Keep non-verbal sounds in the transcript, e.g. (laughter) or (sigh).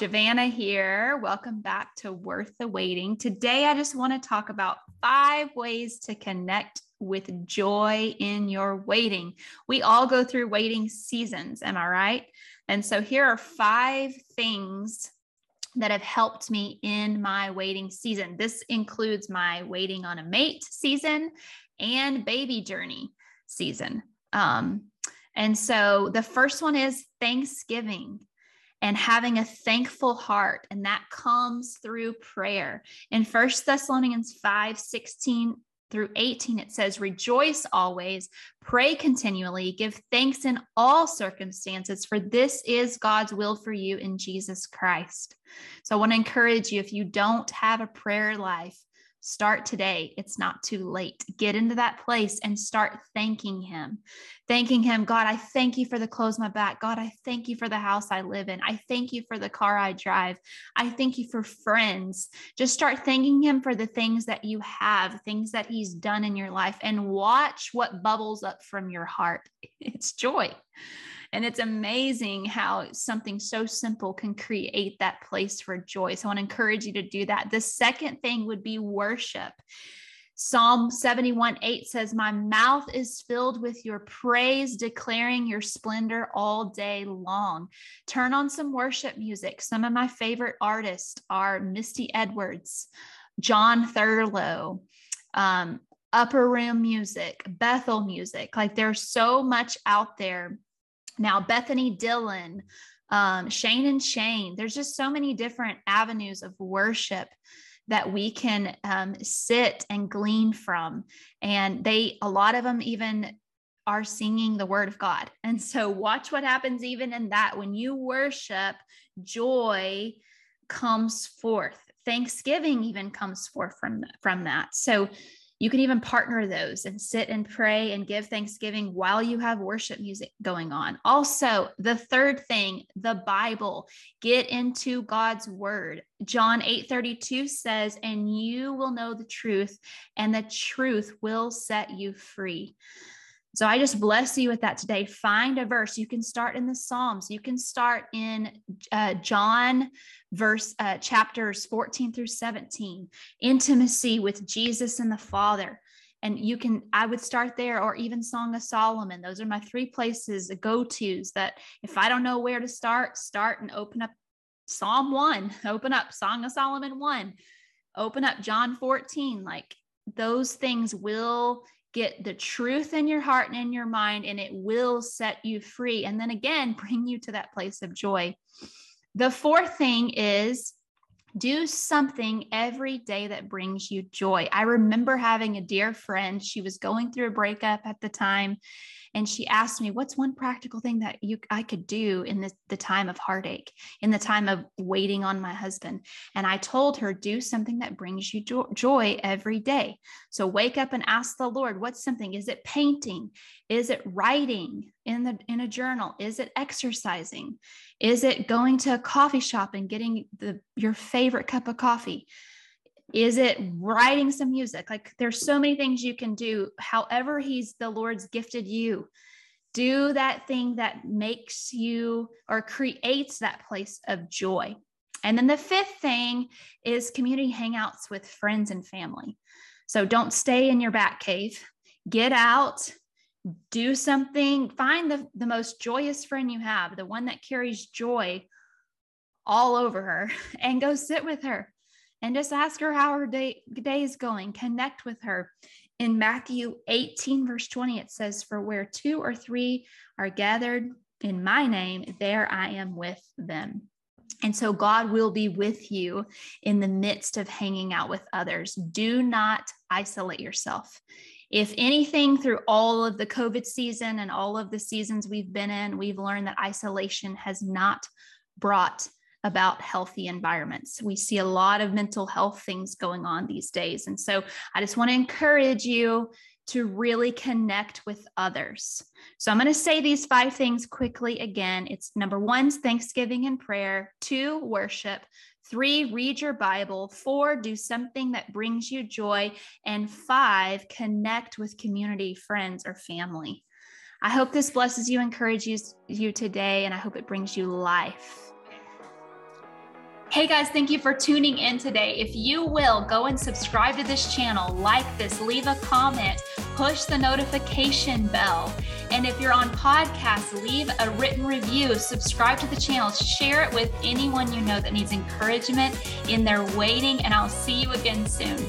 Javanna here. Welcome back to Worth the Waiting. Today, I just want to talk about five ways to connect with joy in your waiting. We all go through waiting seasons, am I right? And so, here are five things that have helped me in my waiting season. This includes my waiting on a mate season and baby journey season. Um, and so the first one is Thanksgiving and having a thankful heart and that comes through prayer. In First thessalonians 5 16 through 18 it says rejoice always pray continually give thanks in all circumstances for this is god's will for you in jesus christ. So i want to encourage you if you don't have a prayer life Start today. It's not too late. Get into that place and start thanking Him. Thanking Him, God, I thank you for the clothes my back. God, I thank you for the house I live in. I thank you for the car I drive. I thank you for friends. Just start thanking Him for the things that you have, things that He's done in your life, and watch what bubbles up from your heart. (laughs) It's joy. And it's amazing how something so simple can create that place for joy. So I want to encourage you to do that. The second thing would be worship. Psalm 71 8 says, My mouth is filled with your praise, declaring your splendor all day long. Turn on some worship music. Some of my favorite artists are Misty Edwards, Jon Thurlow, um, Upper Room Music, Bethel Music. Like there's so much out there now, Bethany Dillon, um, Shane and Shane, there's just so many different avenues of worship that we can um, sit and glean from. And they, a lot of them even are singing the word of God. (laughs) And so, watch what happens even in that. When you worship, joy comes forth. Thanksgiving even comes forth from, from that. So, you can even partner those and sit and pray and give thanksgiving while you have worship music going on. Also, the third thing, the Bible. Get into God's word. John 8:32 says, "And you will know the truth, and the truth will set you free." So I just bless you with that today. Find a verse. You can start in the Psalms. You can start in uh, John verse uh, chapters 14 through 17. Intimacy with Jesus and the Father. And you can, I would start there, or even Song of Solomon. Those are my three places, go tos that if I don't know where to start, start and open up Psalm 1, (laughs) open up Song of Solomon 1, open up John 14. Like those things will get the truth in your heart and in your mind, and it will set you free. And then again, (laughs) bring you to that place of joy. The fourth thing is do something every day that brings you joy. I remember having a dear friend, she was going through a breakup at the time, and she asked me what's one practical thing that you i could do in the, the time of heartache in the time of waiting on my husband? And i told her do something that brings you jo- joy every day. So wake up and ask the lord what's something? Is it painting? Is it writing in the in a journal? Is it exercising? Is it going to a coffee shop and getting the your favorite cup of coffee is it writing some music? Like there's so many things you can do. However, he's the Lord's gifted you. Do that thing that makes you or creates that place of joy. And then the fifth thing is community hangouts with friends and family. So don't stay in your back cave. Get out, do something, find the, the most joyous friend you have, the one that carries joy all over her, (laughs) and go sit with her and just ask her how her day, day is going. Connect with her. In Matthew 18, verse 20, it says, For where two or three are gathered in my name, there I am with them. And so God will be with you in the midst of hanging out with others. Do not isolate yourself. If anything, through all of the COVID season and all of the seasons we've been in, we've learned that isolation has not brought about healthy environments. We see a lot of mental health things going on these days. And so I just want to encourage you to really connect with others. So I'm going to say these five things quickly again. It's number one, Thanksgiving and prayer, two, worship, three, read your Bible, four, do something that brings you joy, and five, connect with community, friends, or family. I hope this blesses you, encourages you today, and I hope it brings you life. Hey guys, thank you for tuning in today. If you will, go and subscribe to this channel, like this, leave a comment, push the notification bell. And if you're on podcast, leave a written review, subscribe to the channel, share it with anyone you know that needs encouragement in their waiting, and I'll see you again soon.